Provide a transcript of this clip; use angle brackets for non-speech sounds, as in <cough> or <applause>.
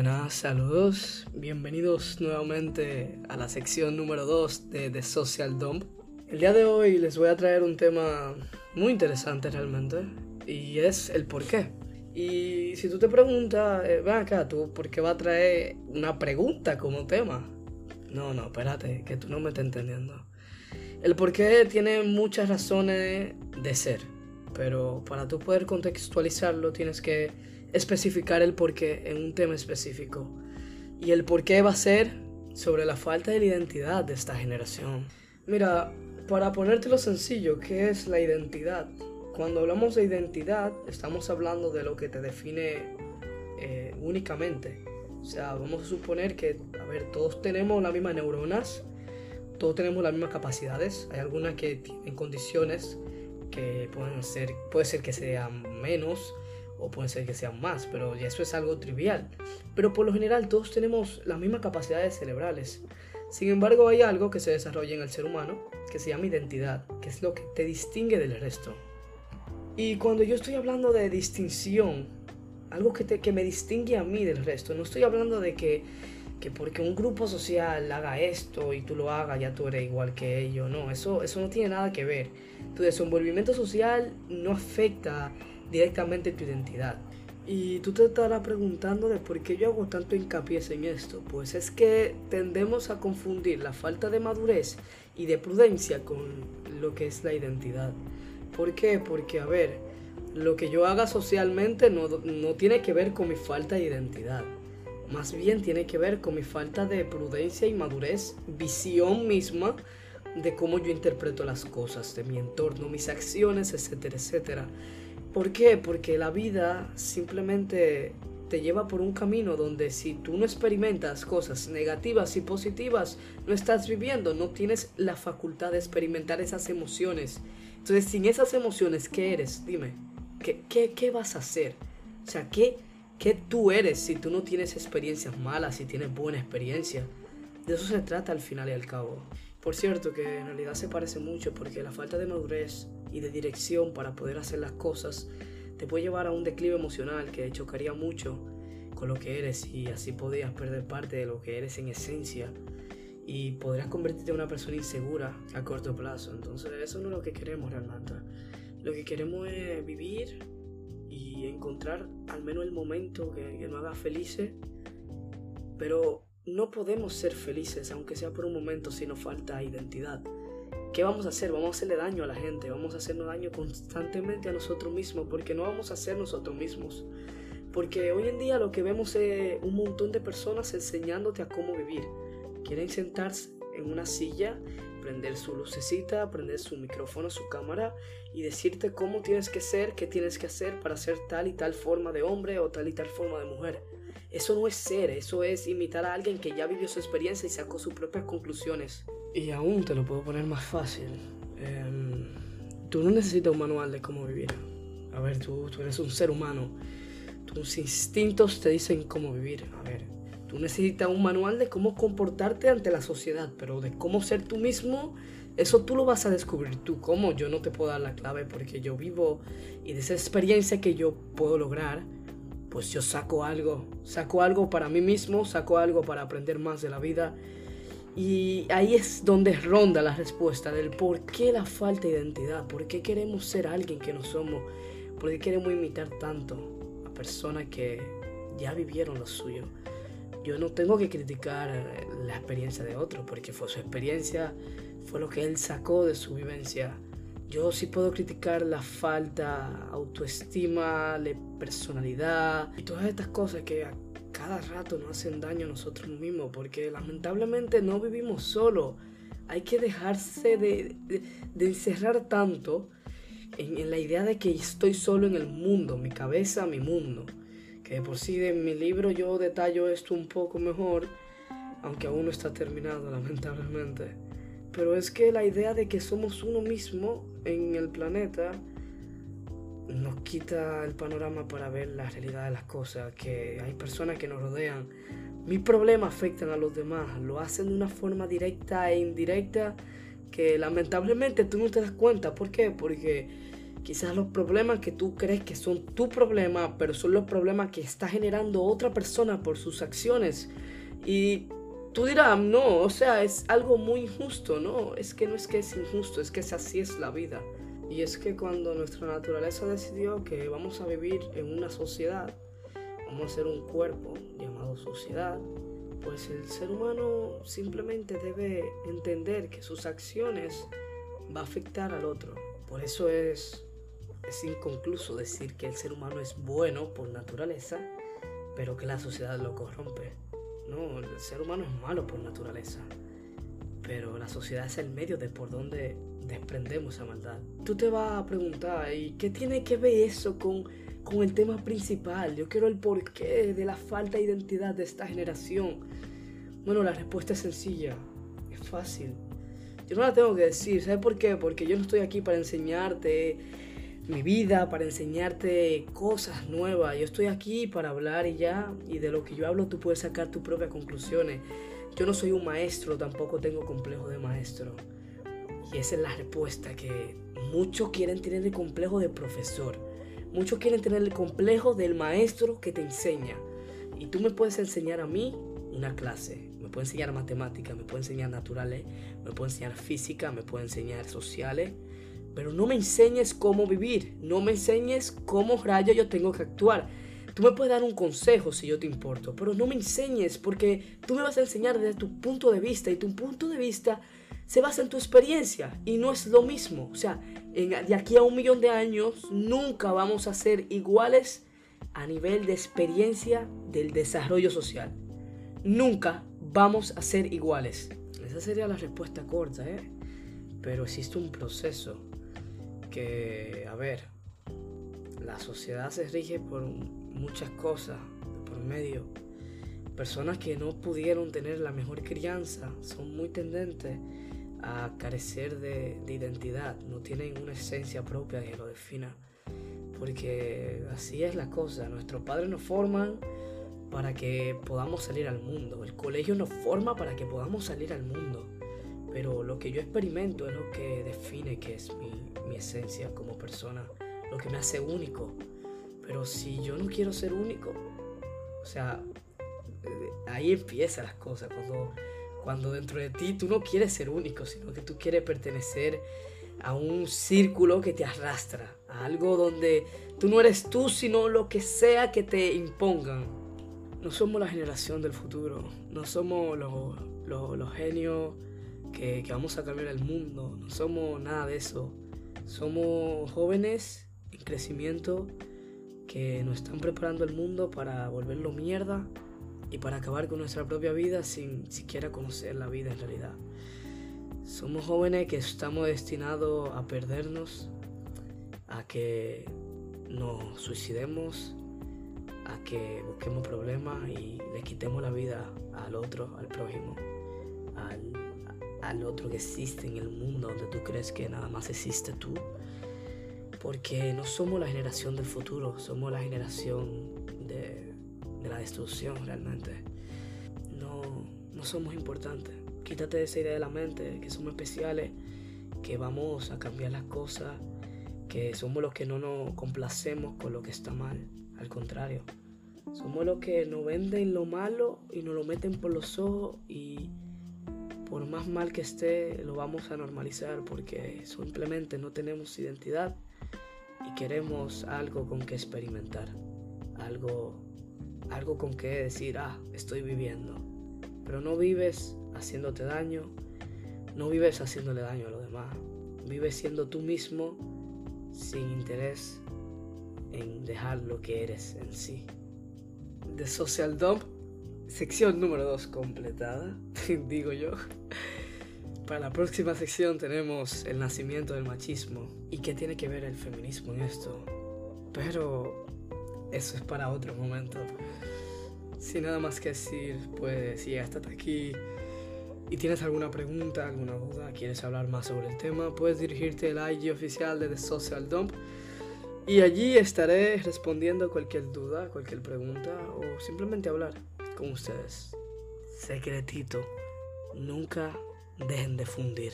Buenas, saludos. Bienvenidos nuevamente a la sección número 2 de The Social Dump. El día de hoy les voy a traer un tema muy interesante realmente y es el por qué. Y si tú te preguntas, eh, ven acá, ¿tú por qué va a traer una pregunta como tema? No, no, espérate, que tú no me estás entendiendo. El por qué tiene muchas razones de ser, pero para tú poder contextualizarlo tienes que especificar el por qué en un tema específico. Y el por qué va a ser sobre la falta de identidad de esta generación. Mira, para ponértelo sencillo, ¿qué es la identidad? Cuando hablamos de identidad, estamos hablando de lo que te define eh, únicamente. O sea, vamos a suponer que, a ver, todos tenemos las mismas neuronas, todos tenemos las mismas capacidades. Hay algunas que tienen condiciones que pueden ser, puede ser que sean menos o puede ser que sean más, pero eso es algo trivial. Pero por lo general todos tenemos las mismas capacidades cerebrales. Sin embargo, hay algo que se desarrolla en el ser humano que se llama identidad, que es lo que te distingue del resto. Y cuando yo estoy hablando de distinción, algo que, te, que me distingue a mí del resto, no estoy hablando de que, que porque un grupo social haga esto y tú lo hagas, ya tú eres igual que ellos. No, eso, eso no tiene nada que ver. Tu desenvolvimiento social no afecta directamente tu identidad. Y tú te estarás preguntando de por qué yo hago tanto hincapié en esto. Pues es que tendemos a confundir la falta de madurez y de prudencia con lo que es la identidad. ¿Por qué? Porque, a ver, lo que yo haga socialmente no, no tiene que ver con mi falta de identidad. Más bien tiene que ver con mi falta de prudencia y madurez, visión misma de cómo yo interpreto las cosas, de mi entorno, mis acciones, etcétera, etcétera. ¿Por qué? Porque la vida simplemente te lleva por un camino donde si tú no experimentas cosas negativas y positivas, no estás viviendo, no tienes la facultad de experimentar esas emociones. Entonces, sin esas emociones, ¿qué eres? Dime, ¿qué, qué, vas a hacer? O sea, ¿qué, ¿qué tú eres si tú no tienes experiencias malas, si tienes buena experiencia? De eso se trata al final y al cabo. Por cierto, que en realidad se parece mucho porque la falta de madurez y de dirección para poder hacer las cosas te puede llevar a un declive emocional que chocaría mucho con lo que eres y así podrías perder parte de lo que eres en esencia y podrías convertirte en una persona insegura a corto plazo. Entonces eso no es lo que queremos realmente. Lo que queremos es vivir y encontrar al menos el momento que, que nos haga felices, pero no podemos ser felices aunque sea por un momento si nos falta identidad. ¿Qué vamos a hacer? Vamos a hacerle daño a la gente, vamos a hacernos daño constantemente a nosotros mismos, porque no vamos a ser nosotros mismos. Porque hoy en día lo que vemos es un montón de personas enseñándote a cómo vivir. Quieren sentarse en una silla, prender su lucecita, prender su micrófono, su cámara y decirte cómo tienes que ser, qué tienes que hacer para ser tal y tal forma de hombre o tal y tal forma de mujer. Eso no es ser, eso es imitar a alguien que ya vivió su experiencia y sacó sus propias conclusiones. Y aún te lo puedo poner más fácil. Em, tú no necesitas un manual de cómo vivir. A ver, tú, tú eres un ser humano. Tus instintos te dicen cómo vivir. A ver, tú necesitas un manual de cómo comportarte ante la sociedad, pero de cómo ser tú mismo, eso tú lo vas a descubrir tú. ¿Cómo? Yo no te puedo dar la clave porque yo vivo y de esa experiencia que yo puedo lograr, pues yo saco algo. Saco algo para mí mismo, saco algo para aprender más de la vida y ahí es donde ronda la respuesta del por qué la falta de identidad, por qué queremos ser alguien que no somos, por qué queremos imitar tanto a personas que ya vivieron lo suyo. Yo no tengo que criticar la experiencia de otro, porque fue su experiencia, fue lo que él sacó de su vivencia. Yo sí puedo criticar la falta autoestima, de personalidad y todas estas cosas que cada rato nos hacen daño a nosotros mismos, porque lamentablemente no vivimos solo. Hay que dejarse de, encerrar tanto en, la idea de que estoy solo en el mundo, mi cabeza, mi mundo. Que por sí en mi libro yo detallo esto un poco mejor, aunque aún no está terminado, <laughs> lamentablemente. Pero es que la idea de que somos uno mismo en el planeta nos quita el panorama para ver la realidad de las cosas, que hay personas que nos rodean. Mis problemas afectan a los demás, lo hacen de una forma directa e indirecta que lamentablemente tú no te das cuenta. ¿Por qué? Porque Quizás los problemas que tú crees que son tu problema, pero son los problemas que está generando otra persona por sus acciones. Y tú dirás, no, o sea, es algo muy injusto, no, es que no es que es injusto, es que así es la vida. Y es que cuando nuestra naturaleza decidió que vamos a vivir en una sociedad, vamos a ser un cuerpo llamado sociedad, pues el ser humano simplemente debe entender que sus acciones va a afectar al otro. Por eso es, es inconcluso decir que el ser humano es bueno por naturaleza, pero que la sociedad lo corrompe. No, el ser humano es malo por naturaleza, pero la sociedad es el medio de por donde desprendemos esa maldad. Tú te vas a preguntar, ¿y qué tiene que ver eso con, con el tema principal? Yo quiero el porqué de la falta de identidad de esta generación. Bueno, la respuesta es sencilla, es fácil. Yo no la tengo que decir, ¿sabes por qué? Porque yo no estoy aquí para enseñarte mi vida, para enseñarte cosas nuevas. Yo estoy aquí para hablar y ya, y de lo que yo hablo tú puedes sacar tus propias conclusiones. Yo no soy un maestro, tampoco tengo complejo de maestro. Y esa es la respuesta que muchos quieren tener el complejo de profesor. Muchos quieren tener el complejo del maestro que te enseña. Y tú me puedes enseñar a mí una clase. Me puedes enseñar matemáticas, me puedes enseñar naturales, me puedes enseñar física, me puedes enseñar sociales. Pero no me enseñes cómo vivir. No me enseñes cómo rayo yo tengo que actuar. Tú me puedes dar un consejo si yo te importo, pero no me enseñes porque tú me vas a enseñar desde tu punto de vista y tu punto de vista se basa en tu experiencia y no es lo mismo. O sea, de aquí a un millón de años nunca vamos a ser iguales a nivel de experiencia del desarrollo social. Nunca vamos a ser iguales. Esa sería la respuesta corta, ¿eh? Pero existe un proceso que, a ver, la sociedad se rige por muchas cosas por medio. Personas que no pudieron tener la mejor crianza son muy tendentes a carecer de, identidad, no tienen una esencia propia que lo defina. Porque así es la cosa, nuestros padres nos forman para que podamos salir al mundo, el colegio nos forma para que podamos salir al mundo, pero lo que yo experimento es lo que define que es mi, mi esencia como persona, lo que me hace único. Pero si yo no quiero ser único, o sea, eh, ahí empiezan las cosas, cuando cuando dentro de ti tú no quieres ser único, sino que tú quieres pertenecer a un círculo que te arrastra, a algo donde tú no eres tú, sino lo que sea que te impongan. No somos la generación del futuro, no somos los, genios que, que vamos a cambiar el mundo, no somos nada de eso. Somos jóvenes en crecimiento que nos están preparando el mundo para volverlo mierda y para acabar con nuestra propia vida sin siquiera conocer la vida en realidad. Somos jóvenes que estamos destinados a perdernos, a que nos suicidemos, a que busquemos problemas y le quitemos la vida al otro, al prójimo, al, al otro que existe en el mundo donde tú crees que nada más existe tú. Porque no somos la generación del futuro, somos la generación de de la destrucción realmente. No, no somos importantes. Quítate esa idea de la mente, que somos especiales, que vamos a cambiar las cosas, que somos los que no nos complacemos con lo que está mal. Al contrario, somos los que nos venden lo malo y nos lo meten por los ojos y por más mal que esté, lo vamos a normalizar porque simplemente no tenemos identidad y queremos algo con que experimentar, algo algo con que decir, ah, estoy viviendo. Pero no vives haciéndote daño, no vives haciéndole daño a los demás. Vives siendo tú mismo sin interés en dejar lo que eres en sí. The Social Dump, sección número 2 completada, <laughs> digo yo. Para la próxima sección tenemos el nacimiento del machismo y qué tiene que ver el feminismo en esto. Pero eso es para otro momento. Sin nada más que decir, pues si estás aquí y tienes alguna pregunta, alguna duda, quieres hablar más sobre el tema, puedes dirigirte al IG oficial de The Social Dump y allí estaré respondiendo cualquier duda, cualquier pregunta o simplemente hablar con ustedes. Secretito, nunca dejen de fundir.